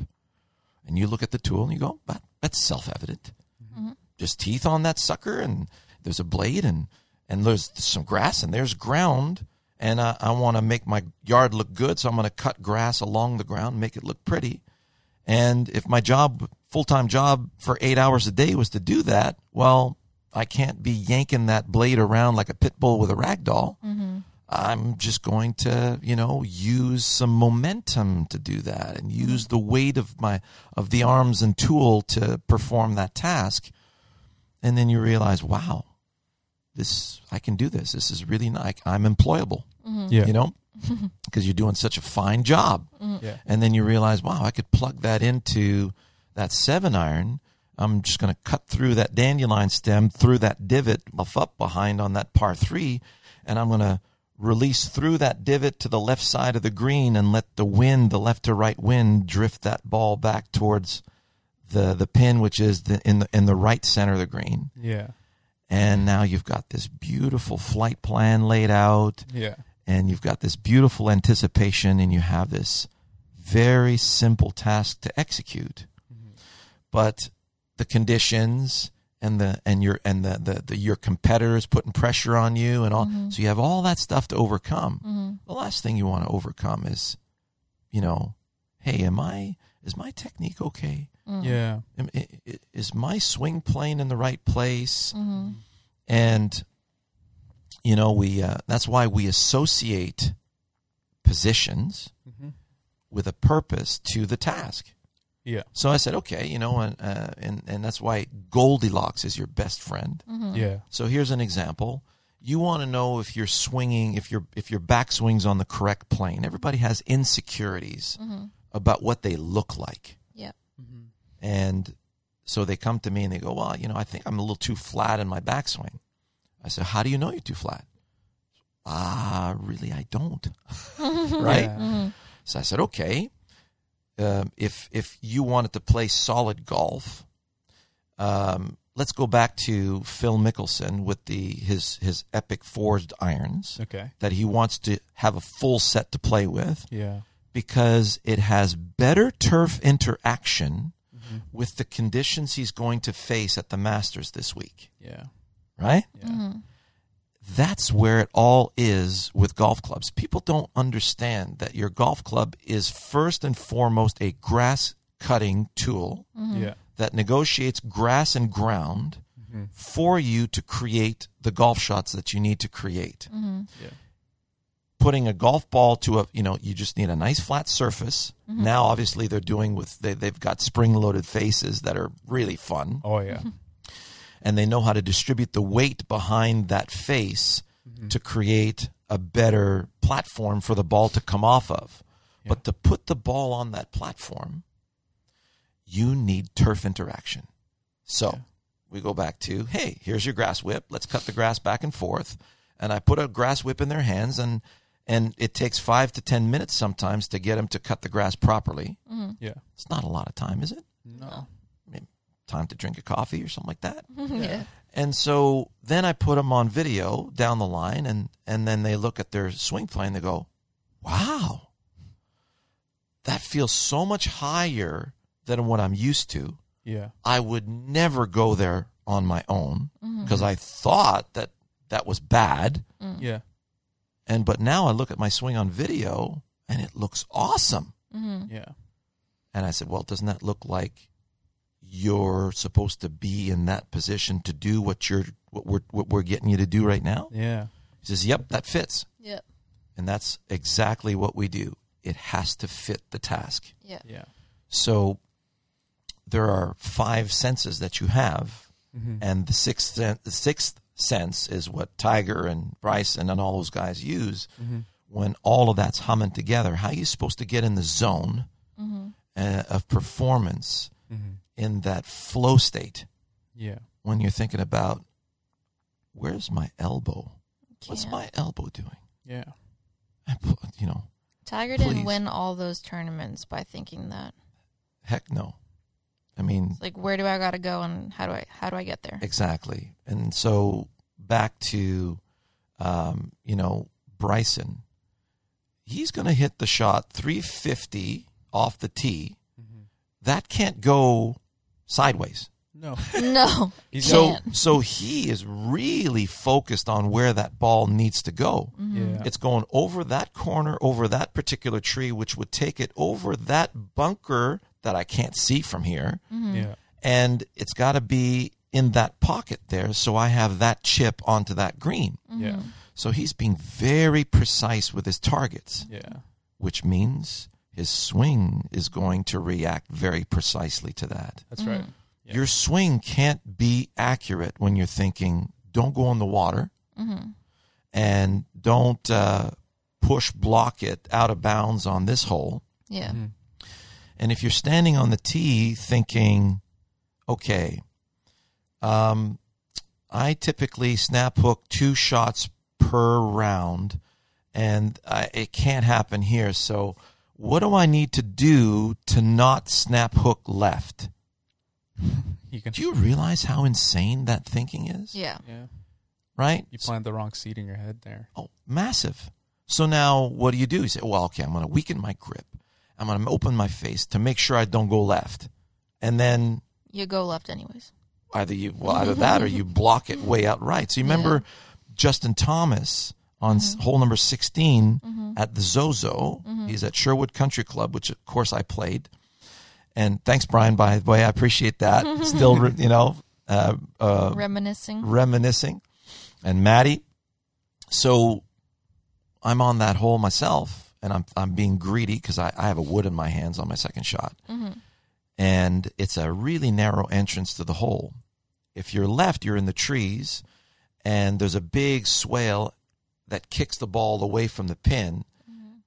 And you look at the tool and you go, but that's self evident. Mm-hmm. Just teeth on that sucker, and there's a blade, and, and there's some grass, and there's ground. And I, I want to make my yard look good, so I'm going to cut grass along the ground, make it look pretty. And if my job, full time job for eight hours a day was to do that, well, I can't be yanking that blade around like a pit bull with a rag doll. Mm-hmm. I'm just going to, you know, use some momentum to do that and use the weight of my of the arms and tool to perform that task. And then you realize, wow, this I can do this. This is really nice. I'm employable. Mm-hmm. Yeah. You know, [laughs] because you're doing such a fine job. Mm-hmm. Yeah. And then you realize, wow, I could plug that into that seven iron. I'm just going to cut through that dandelion stem through that divot off up behind on that par three, and I'm going to release through that divot to the left side of the green and let the wind, the left to right wind, drift that ball back towards the the pin, which is the, in the in the right center of the green. Yeah. And now you've got this beautiful flight plan laid out Yeah. and you've got this beautiful anticipation and you have this very simple task to execute mm-hmm. but the conditions and the and your and the, the, the your competitors putting pressure on you and all. Mm-hmm. So you have all that stuff to overcome. Mm-hmm. The last thing you want to overcome is you know hey am i is my technique okay? Mm. Yeah. Am- i- i- is my swing plane in the right place? Mm-hmm. And you know we uh, that's why we associate positions with a purpose to the task Yeah. so i said okay you know and uh, and and that's why goldilocks is your best friend Yeah. so here's an example you want to know if you're swinging if your if your backswing's on the correct plane everybody has insecurities about what they look like Yep. and so they come to me and they go, Well, you know, I think I'm a little too flat in my backswing. I said, How do you know you're too flat? Ah, really, I don't. [laughs] [laughs] right? Yeah. So I said, Okay. Um, if if you wanted to play solid golf, um, let's go back to Phil Mickelson with the his his epic forged irons Okay. that he wants to have a full set to play with Yeah. because it has better turf interaction with the conditions he's going to face at the Masters this week, Yeah. right? Yeah. That's where it all is with golf clubs. People don't understand that your golf club is first and foremost a grass cutting tool mm-hmm. Yeah. that negotiates grass and ground mm-hmm. for you to create the golf shots that you need to create. Mm-hmm. Yeah. putting a golf ball to a you know you just need a nice flat surface now obviously they're doing with they, they've got spring loaded faces that are really fun Oh yeah. And they know how to distribute the weight behind that face mm-hmm. to create a better platform for the ball to come off of. But to put the ball on that platform you need turf interaction. So Yeah. we go back to hey here's your grass whip. Let's cut the grass back and forth. And i put a grass whip in their hands and and it takes five to ten minutes sometimes to get them to cut the grass properly. Mm-hmm. Yeah. it's not a lot of time is it? No. Maybe time to drink a coffee or something like that [laughs] yeah. and so then I put them on video down the line, and and then they look at their swing plane. and They go, "Wow, that feels so much higher than what I'm used to." Yeah. I would never go there on my own mm-hmm. because I thought that that was bad. Mm. Yeah. And but now I look at my swing on video, and it looks awesome. Mm-hmm. Yeah. And I said, "Well, doesn't that look like you're supposed to be in that position to do what you're what we're what we're getting you to do right now?" Yeah. He says, "Yep, that fits." Yep. And that's exactly what we do. It has to fit the task. Yep. Yeah. So there are five senses that you have, mm-hmm. and the sixth sen- the sixth sense is what Tiger and Bryson and all those guys use. Mm-hmm. When all of that's humming together, how are you supposed to get in the zone mm-hmm. uh, of performance in that flow state Yeah. when you're thinking about where's my elbow? What's Can't. my elbow doing? Yeah. You know, Tiger Please. didn't win all those tournaments by thinking that. heck no. I mean, Like, where do I got to go, and how do I how do I get there? Exactly. And so back to, um, you know, Bryson, he's going to hit the shot 350 off the tee. That can't go sideways. No. [laughs] No, He's So, Can't. so he is really focused on where that ball needs to go. Mm-hmm. yeah. It's going over that corner, over that particular tree, which would take it over that bunker that I can't see from here mm-hmm. yeah. and it's got to be in that pocket there so I have that chip onto that green. Mm-hmm. Yeah. So he's being very precise with his targets, Yeah. which means his swing is going to react very precisely to that. That's right. Mm-hmm. Yeah. Your swing can't be accurate when you're thinking, don't go in the water and don't uh, push block it out of bounds on this hole. yeah, And if you're standing on the tee thinking, okay, um, I typically snap hook two shots per round, and I, it can't happen here. So, what do I need to do to not snap hook left? [laughs] You can. Do you realize how insane that thinking is? yeah, Yeah. Right? You planted the wrong seed in your head there. Oh, massive. So now what do you do? You say, well, okay, I'm going to weaken my grip. I'm going to open my face to make sure I don't go left. And then you go left anyways. either you well either that or you block it way out right. So you remember Justin Thomas on s hole number 16 at the Zozo. He's at Sherwood Country Club, which of course I played. And thanks, Brian. By the way, I appreciate that. [laughs] Still, you know, uh, uh, Reminiscing. reminiscing. And Maddie, so I'm on that hole myself, and I'm I'm being greedy because I, I have a wood in my hands on my second shot, and it's a really narrow entrance to the hole. If you're left, you're in the trees, and there's a big swale that kicks the ball away from the pin.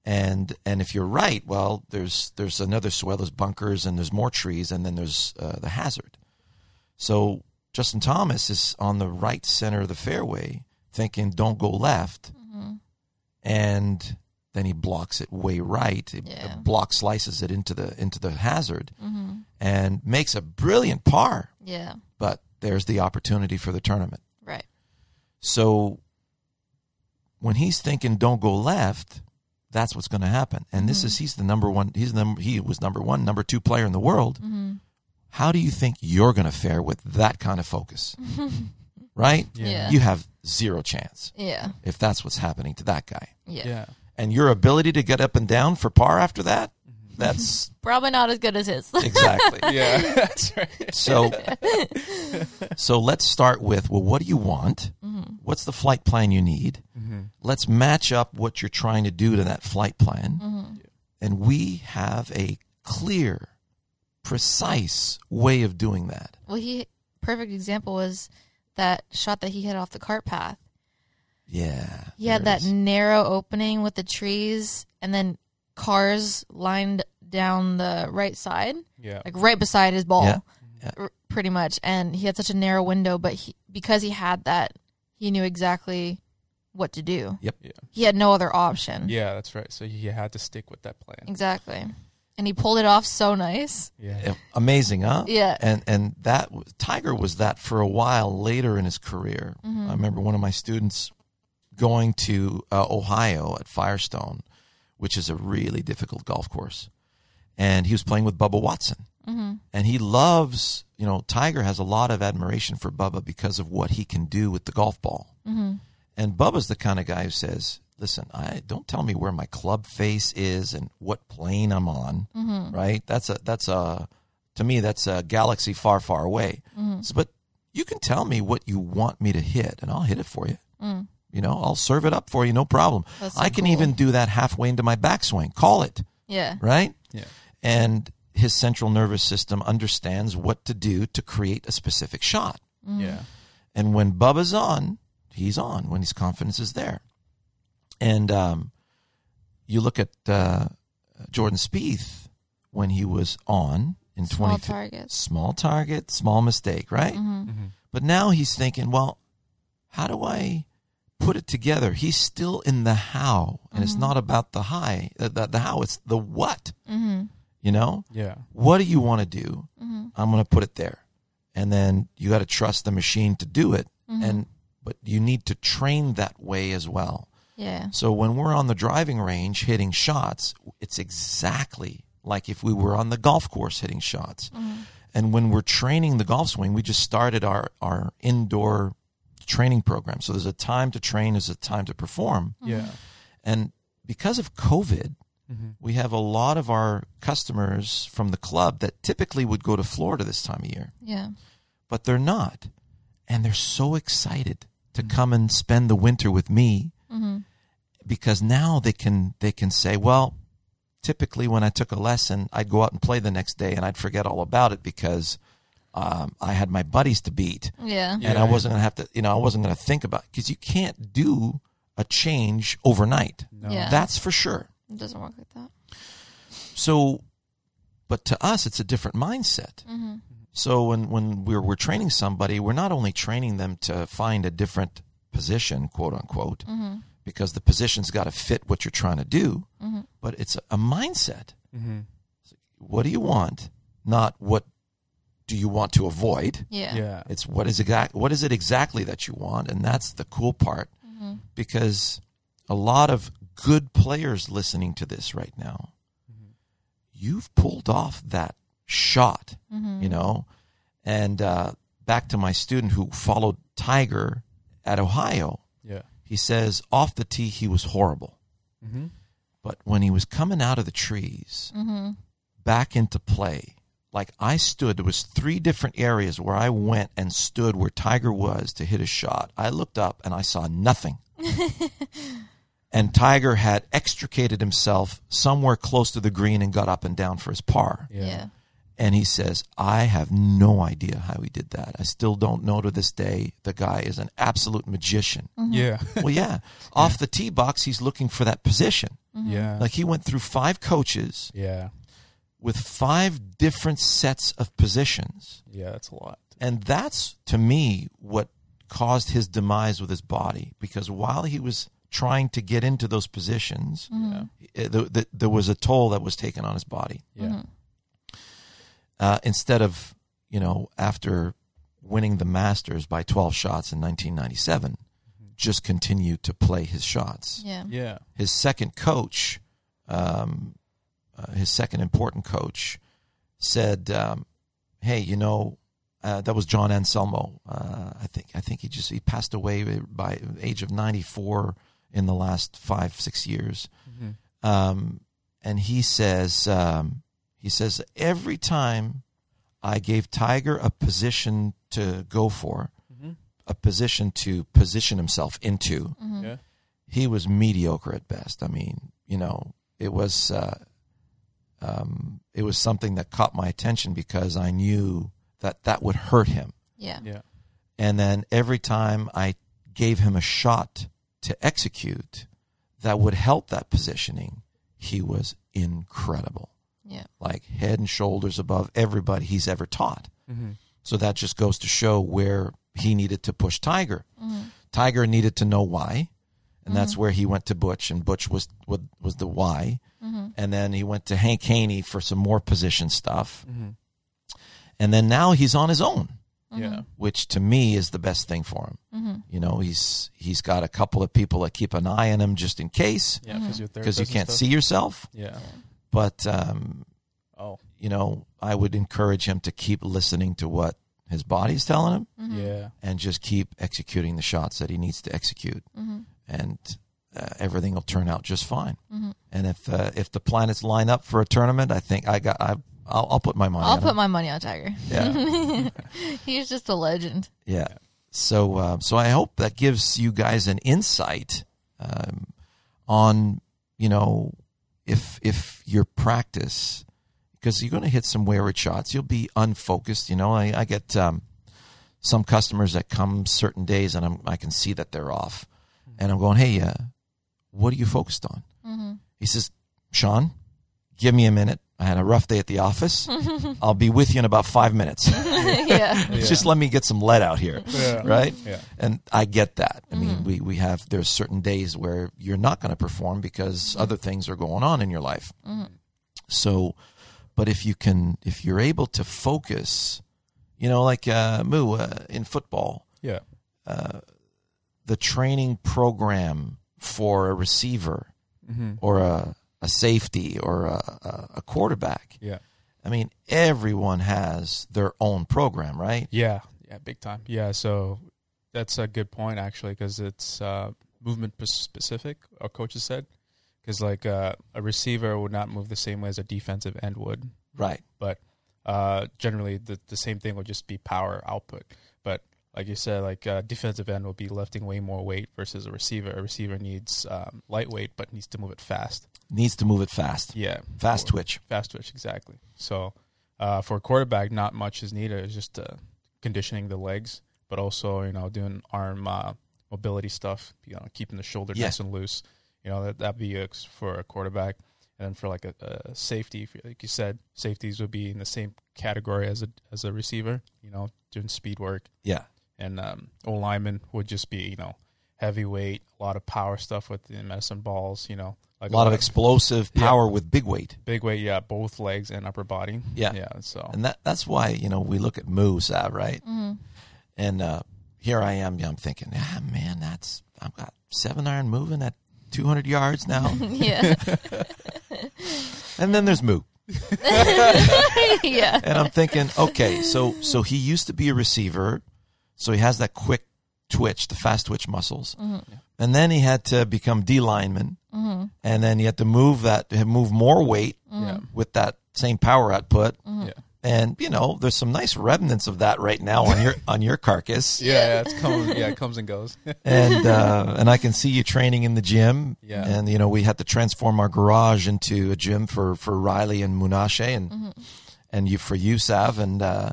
And and if you're right, well, there's there's another swell, there's bunkers, and there's more trees, and then there's uh, the hazard. So Justin Thomas is on the right center of the fairway, thinking, "Don't go left," and then he blocks it way right. It, Yeah. block slices it into the into the hazard, and makes a brilliant par. Yeah, But there's the opportunity for the tournament. right. So when he's thinking, "Don't go left," that's what's going to happen. And this mm-hmm. is he's the number one. He's the number. He was number one, number two player in the world. Mm-hmm. How do you think you're going to fare with that kind of focus? [laughs] right? Yeah. You have zero chance Yeah, if that's what's happening to that guy. yeah. Yeah. And your ability to get up and down for par after that, that's [laughs] Probably not as good as his. [laughs] exactly. Yeah. [laughs] That's right. So, so let's start with well, what do you want? Mm-hmm. What's the flight plan you need? Mm-hmm. Let's match up what you're trying to do to that flight plan, mm-hmm. and we have a clear, precise way of doing that. well, he perfect example was that shot that he hit off the cart path. Yeah, He had there that narrow opening with the trees, and then cars lined down the right side, Yeah. like right beside his ball, Yeah, yeah. r- pretty much. And he had such a narrow window, but he, because he had that, he knew exactly what to do. Yep. Yeah. He had no other option. Yeah. That's right. So he had to stick with that plan. Exactly. And he pulled it off so nice. Yeah. Yeah, amazing, huh? Yeah. And and that Tiger was that for a while later in his career. I remember one of my students going to uh, Ohio at Firestone, which is a really difficult golf course, and he was playing with Bubba Watson. Mm-hmm. And he loves, you know, Tiger has a lot of admiration for Bubba because of what he can do with the golf ball. Mm-hmm. And Bubba's the kind of guy who says, "Listen, I don't tell me where my club face is and what plane I'm on. Mm-hmm. Right? That's a that's a to me that's a galaxy far far away. So, but you can tell me what you want me to hit, and I'll hit it for you. Mm. You know, I'll serve it up for you, no problem. That's so I can cool. even do that halfway into my backswing. Call it Yeah. right? Yeah. And his central nervous system understands what to do to create a specific shot. Yeah. And when Bubba's on, he's on when his confidence is there. And um, you look at uh, Jordan Spieth when he was on in Small 20 targets. small target, small mistake, right? Mm-hmm. But now he's thinking, well, how do I put it together, he's still in the how, and it's not about the high, uh, the, the how. It's the what. Mm-hmm. You know, Yeah. what do you want to do? Mm-hmm. I'm going to put it there, and then you got to trust the machine to do it, Mm-hmm. and but you need to train that way as well. Yeah. So when we're on the driving range hitting shots, it's exactly like if we were on the golf course hitting shots. And when we're training the golf swing, we just started our, our indoor training program. So there's a time to train, there's a time to perform. Yeah. And because of COVID, Mm-hmm. we have a lot of our customers from the club that typically would go to Florida this time of year, Yeah. but they're not. And they're so excited to come and spend the winter with me Mm-hmm. because now they can they can say, well, typically when I took a lesson, I'd go out and play the next day and I'd forget all about it because um, I had my buddies to beat Yeah. Yeah. and I wasn't gonna have to, you know, I wasn't gonna think about because you can't do a change overnight. No. Yeah. That's for sure. It doesn't work like that. So, but to us, it's a different mindset. Mm-hmm. So when when we're we're training somebody, we're not only training them to find a different position, quote unquote, Mm-hmm. because the position's got to fit what you're trying to do, Mm-hmm. but it's a, a mindset. Mm-hmm. What do you want? Not what do you want to avoid. Yeah. Yeah. It's what is exact what is it exactly that you want, and that's the cool part Mm-hmm. because a lot of good players listening to this right now, you've pulled off that shot, Mm-hmm. you know, and uh, back to my student who followed Tiger at Ohio. Yeah. He says off the tee he was horrible, Mm-hmm. but when he was coming out of the trees Mm-hmm. back into play, like I stood, there was three different areas where I went and stood where Tiger was to hit a shot. I looked up and I saw nothing. [laughs] and Tiger had extricated himself somewhere close to the green and got up and down for his par. Yeah. Yeah. And he says, I have no idea how he did that. I still don't know to this day. The guy is an absolute magician. Mm-hmm. Yeah. [laughs] well, yeah. Off the tee box, he's looking for that position. Mm-hmm. Yeah. Like he went through five coaches yeah. With five different sets of positions. Yeah. That's a lot. And that's, to me, what caused his demise with his body. Because while he was trying to get into those positions, Yeah. eh, the, the, there was a toll that was taken on his body. Yeah. uh, instead of you know after winning the Masters by 12 shots in 1997, just continue to play his shots. Yeah. Yeah. His second coach, um, uh, his second important coach, said, um, "Hey, you know." Uh, that was John Anselmo. Uh, I think I think he just he passed away by age of 94 in the last five six years. Mm-hmm. Um, and he says, um, he says every time I gave Tiger a position to go for, Mm-hmm. a position to position himself into, Mm-hmm. Yeah. he was mediocre at best. I mean, you know, it was, uh, um, it was something that caught my attention because I knew that that would hurt him. Yeah. Yeah. And then every time I gave him a shot to execute that would help that positioning, he was incredible. Yeah. Like head and shoulders above everybody he's ever taught. Mm-hmm. So that just goes to show where he needed to push Tiger. Mm-hmm. Tiger needed to know why. And that's where he went to Butch, and Butch was was, was the why. Mm-hmm. And then he went to Hank Haney for some more position stuff. Mm-hmm. And then now he's on his own. Yeah. which to me is the best thing for him. Mm-hmm. You know, he's he's got a couple of people that keep an eye on him just in case Yeah. Physiotherapist. because you can't stuff. see yourself. Yeah. But um, Oh. you know, I would encourage him to keep listening to what his body's telling him Mm-hmm. Yeah. and just keep executing the shots that he needs to execute, Mm-hmm. and uh, everything will turn out just fine. Mm-hmm. And if uh, if the planets line up for a tournament, I think I got I I'll, I'll put my money. I'll on put him. my money on Tiger. yeah. [laughs] He's just a legend. Yeah. So, uh, so I hope that gives you guys an insight um, on, you know, if if your practice, because you're going to hit some wayward shots, you'll be unfocused. You know, I, I get um, some customers that come certain days, and I'm, I can see that they're off, and I'm going, hey, uh, what are you focused on? Mm-hmm. He says, Sean, give me a minute. I had a rough day at the office. [laughs] I'll be with you in about five minutes. [laughs] yeah. Yeah. Just let me get some lead out here, Yeah. right? Yeah. And I get that. I mean, we, we have, there's certain days where you're not going to perform because other things are going on in your life. So, but if you can, if you're able to focus, you know, like uh, Moo uh, in football, Yeah. Uh, the training program for a receiver Mm-hmm. or a, a safety or a, a, quarterback. Yeah. I mean, everyone has their own program, right? Yeah, yeah, big time. Yeah, so that's a good point actually because it's uh, movement specific. Our coaches said because like uh, a receiver would not move the same way as a defensive end would, Right. but uh, generally the the same thing would just be power output. Like you said, like uh, defensive end will be lifting way more weight versus a receiver. A receiver needs um, lightweight but needs to move it fast. Needs to move it fast. Yeah, Fast twitch. fast twitch exactly. So uh, for a quarterback, not much is needed. It's just uh, conditioning the legs, but also you know doing arm uh, mobility stuff. You know, keeping the shoulder Yeah. nice and loose. You know that that be for a quarterback, and then for like a, a safety, like you said, safeties would be in the same category as a as a receiver. You know, doing speed work, Yeah. And um, O lineman would just be you know heavyweight, a lot of power stuff with the medicine balls. You know, like A lot of explosive Yeah. power with big weight. big weight, yeah, both legs and upper body. Yeah. yeah. So And that that's why, you know, we look at Moo, Sav, right? And uh, here I am, I'm thinking, ah, man, that's, I've got seven iron moving at 200 yards now. [laughs] Yeah. [laughs] and then there's Moo. [laughs] yeah. And I'm thinking, okay, so so he used to be a receiver, so he has that quick twitch, the fast twitch muscles, mm-hmm. and then he had to become D lineman, mm-hmm. and then he had to move that, move more weight mm-hmm. yeah, with that same power output, yeah. and you know, there's some nice remnants of that right now on your on your carcass, Yeah, [laughs] yeah, it's comes, yeah, it comes and goes. [laughs] and uh, and I can see you training in the gym, Yeah. and you know, we had to transform our garage into a gym for for Riley and Munashe, and and you for you, Sav, and uh,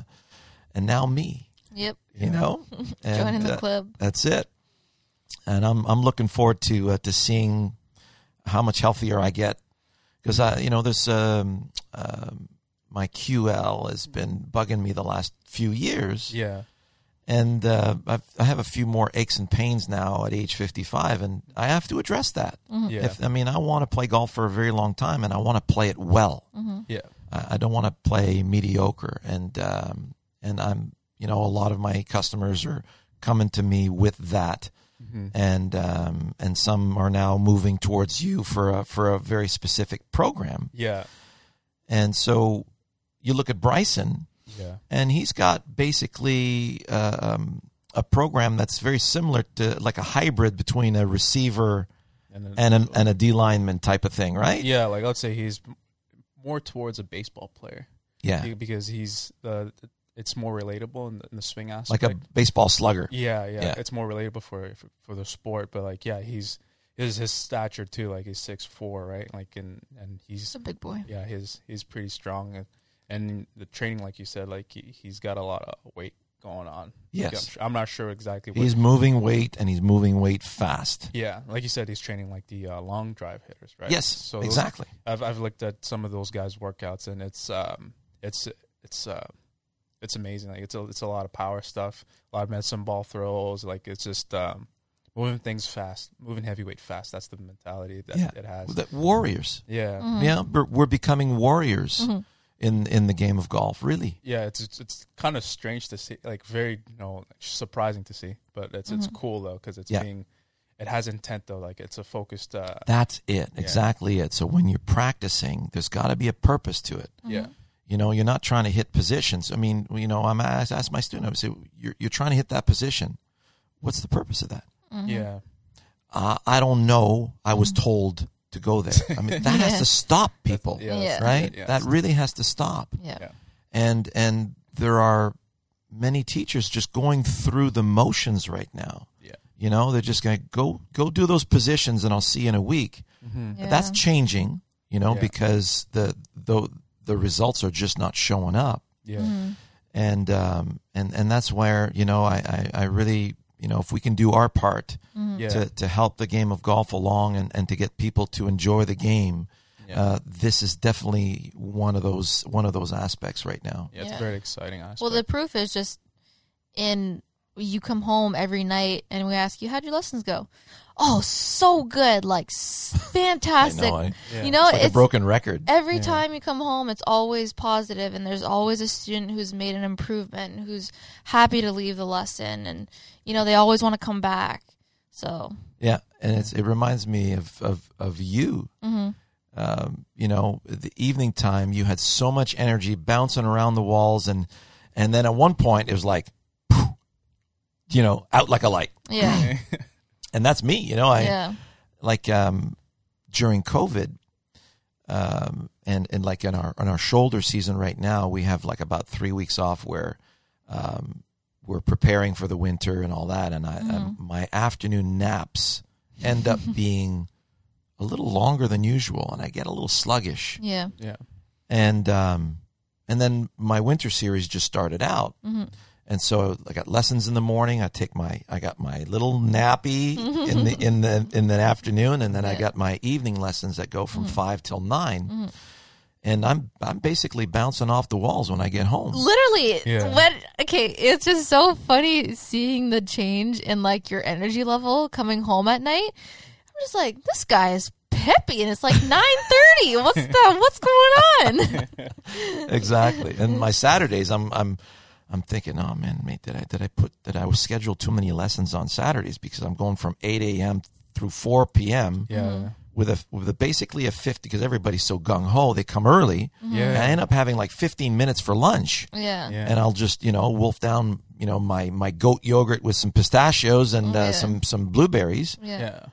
and now me. Yep. You know, [laughs] and, Joining the uh, club. That's it. And I'm I'm looking forward to uh, to seeing how much healthier I get because I you know this um, um, my QL has been bugging me the last few years, yeah, and uh, I've, I have a few more aches and pains now at age 55, and I have to address that. yeah, If I mean, I want to play golf for a very long time, and I want to play it well. yeah, I I don't want to play mediocre, and um, and I'm you know a lot of my customers are coming to me with that, Mm-hmm. and um, and some are now moving towards you for a for a very specific program, yeah, and so you look at Bryson, yeah, and he's got basically uh, um, a program that's very similar to like a hybrid between a receiver and then, and a, and a D lineman type of thing, right? yeah, like let's say he's more towards a baseball player. Yeah, because he's the it's more relatable in the, in the swing aspect. like a baseball slugger. yeah, yeah, Yeah. it's more relatable for, for for the sport. But like, yeah, he's his his stature too. Like he's six four, right? Like and and he's It's a big boy. yeah, he's he's pretty strong, and and the training, like you said, like he, he's got a lot of weight going on. Like, Yes. I'm, I'm not sure exactly. What, He's moving weight and he's moving weight fast. yeah, like you said, he's training like the uh, long drive hitters, right? Yes, so those- exactly. I've I've looked at some of those guys' workouts, and it's um it's it's uh it's amazing. Like it's a it's a lot of power stuff, a lot of medicine ball throws. Like it's just um moving things fast, moving heavyweight fast. That's the mentality that Yeah. it has. The warriors. yeah, Mm-hmm. Yeah, we're, we're becoming warriors in in the game of golf. Really. yeah. It's it's, it's kind of strange to see, like very you know surprising to see, but it's it's cool though because it's Yeah. being it has intent though. Like it's a focused. Uh, That's it. Exactly it. So when you're practicing, there's got to be a purpose to it. yeah, You know, you're not trying to hit positions. I mean, you know, I'm asked, ask my student, I would say, you're, you're trying to hit that position. What's the purpose of that? yeah, Uh, I don't know. I was told to go there. I mean, that has [laughs] to stop people, yeah, Yeah. right? yeah. that really has to stop. Yeah. Yeah. and and there are many teachers just going through the motions right now. Yeah. You know, they're just going to go go do those positions, and I'll see you in a week. Mm-hmm. Yeah. That's changing, you know, Yeah. because the the the results are just not showing up, yeah, Mm-hmm. and um and and that's where you know I I, I really you know if we can do our part yeah. to to help the game of golf along and and to get people to enjoy the game. Yeah. uh, this is definitely one of those one of those aspects right now. Yeah, it's Yeah. a very exciting aspect. Well, the proof is just in you come home every night and we ask you how'd your lessons go. Oh, so good, like s- [laughs] I fantastic. know. I, Yeah. You know, it's like a broken record. every Yeah. time you come home, it's always positive, and there's always a student who's made an improvement, who's happy to leave the lesson, and you know they always want to come back. So, Yeah, and it's it reminds me of of of you. hmm Um, you know, the evening time, you had so much energy bouncing around the walls, and and then at one point it was like, you know, out like a light. yeah, [laughs] And that's me. You know, I yeah, like um, during COVID, um, and and like in our in our shoulder season right now, we have like about three weeks off where um, we're preparing for the winter and all that. And I, um, my afternoon naps end up [laughs] being a little longer than usual, and I get a little sluggish. yeah, yeah. And um, and then my winter series just started out. hmm And so I got lessons in the morning. I take my I got my little nappy in the in the in the afternoon, and then I got my evening lessons that go from mm-hmm. five till 9 mm-hmm. And I'm I'm basically bouncing off the walls when I get home. Literally, Yeah. when okay, it's just so funny seeing the change in like your energy level coming home at night. I'm just like, this guy is peppy, and it's like [laughs] nine thirty. What's the what's going on? [laughs] exactly. And my Saturdays, I'm I'm I'm thinking, oh man, mate, did I did I put did I was scheduled too many lessons on Saturdays because I'm going from 8 a.m. through 4 p.m. Yeah. with a with a basically a 50 because everybody's so gung ho. They come early. Yeah. And I end up having like 15 minutes for lunch. yeah, Yeah. and I'll just you know wolf down you know my my goat yogurt with some pistachios and uh, Yeah. some some blueberries, yeah, Yeah.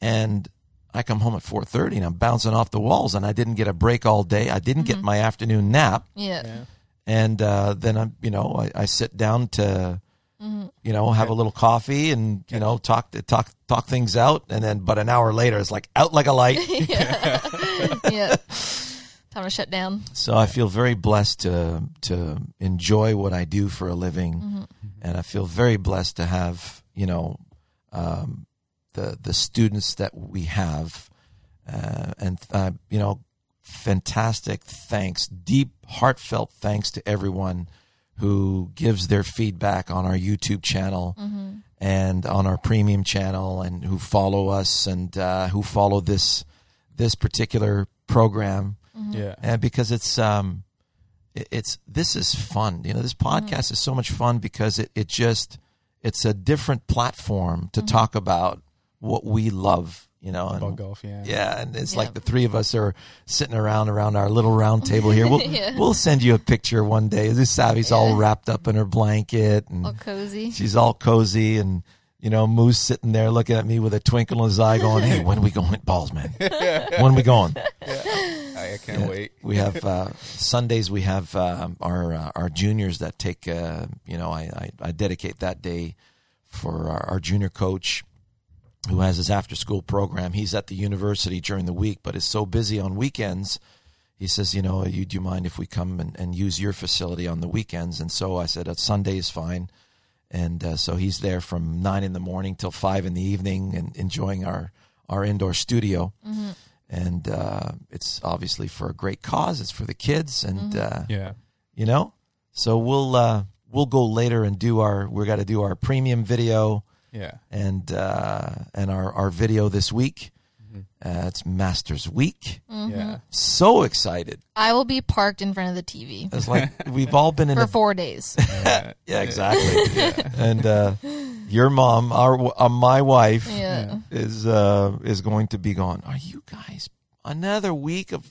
and I come home at four thirty and I'm bouncing off the walls, and I didn't get a break all day. I didn't get my afternoon nap, yeah, Yeah. And uh, then I'm you know I, I sit down to. You know, have a little coffee and you know talk talk talk things out, and then but an hour later it's like out like a light. [laughs] [laughs] yeah. Time to shut down. So I feel very blessed to to enjoy what I do for a living, and I feel very blessed to have you know um, the the students that we have, uh, and uh, you know, fantastic thanks, deep heartfelt thanks to everyone who gives their feedback on our YouTube channel and on our premium channel, and who follow us and uh, who follow this this particular program. Yeah. and because it's um it- it's this is fun. You know this podcast is so much fun because it, it just it's a different platform to talk about what we love you know and, About golf, yeah. yeah and it's Yeah. like the three of us are sitting around around our little round table here we'll [laughs] Yeah. we'll send you a picture one day this Savvy's all wrapped up in her blanket and All cozy. she's all cozy and you know Moose sitting there looking at me with a twinkle in his eye going hey when are we going hit balls man [laughs] when are we going I, I can't yeah. wait. We have uh, Sundays. We have um, our uh, our juniors that take. Uh, you know, I, I I dedicate that day for our, our junior coach, who has his after school program. He's at the university during the week, but is so busy on weekends. He says, you know, you, do you mind if we come and, and use your facility on the weekends? And so I said, uh, Sunday is fine. And uh, so he's there from nine in the morning till five in the evening and enjoying our, our indoor studio and uh, it's obviously for a great cause. It's for the kids, and uh, Yeah. you know, so we'll uh, we'll go later and do our. We got to do our premium video Yeah. and uh, and our our video this week. Uh, it's Masters Week. Yeah. So excited! I will be parked in front of the TV It's like [laughs] we've all been in for a four days. [laughs] Yeah. [laughs] yeah exactly. And uh, your mom, our uh, my wife, Yeah. is uh, is going to be gone. Are you guys another week of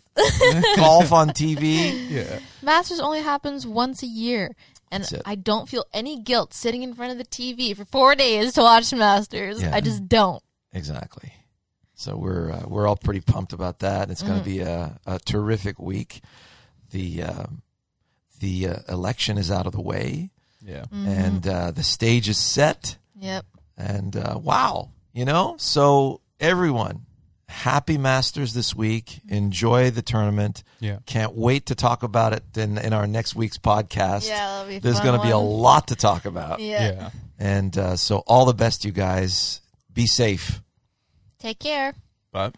golf on TV? Yeah. Masters only happens once a year. And I don't feel any guilt sitting in front of the TV for four days to watch Masters. Yeah. I just don't. Exactly. So we're uh, we're all pretty pumped about that. It's going to be a, a terrific week. The um, the uh, election is out of the way, Yeah. and uh, the stage is set. Yep. And uh, wow, you know, so everyone, happy Masters this week. Enjoy the tournament. Yeah. Can't wait to talk about it in in our next week's podcast. Yeah, that'll be There's going to be a lot to talk about. Yeah. Yeah. And uh, so all the best, you guys. Be safe. Take care. But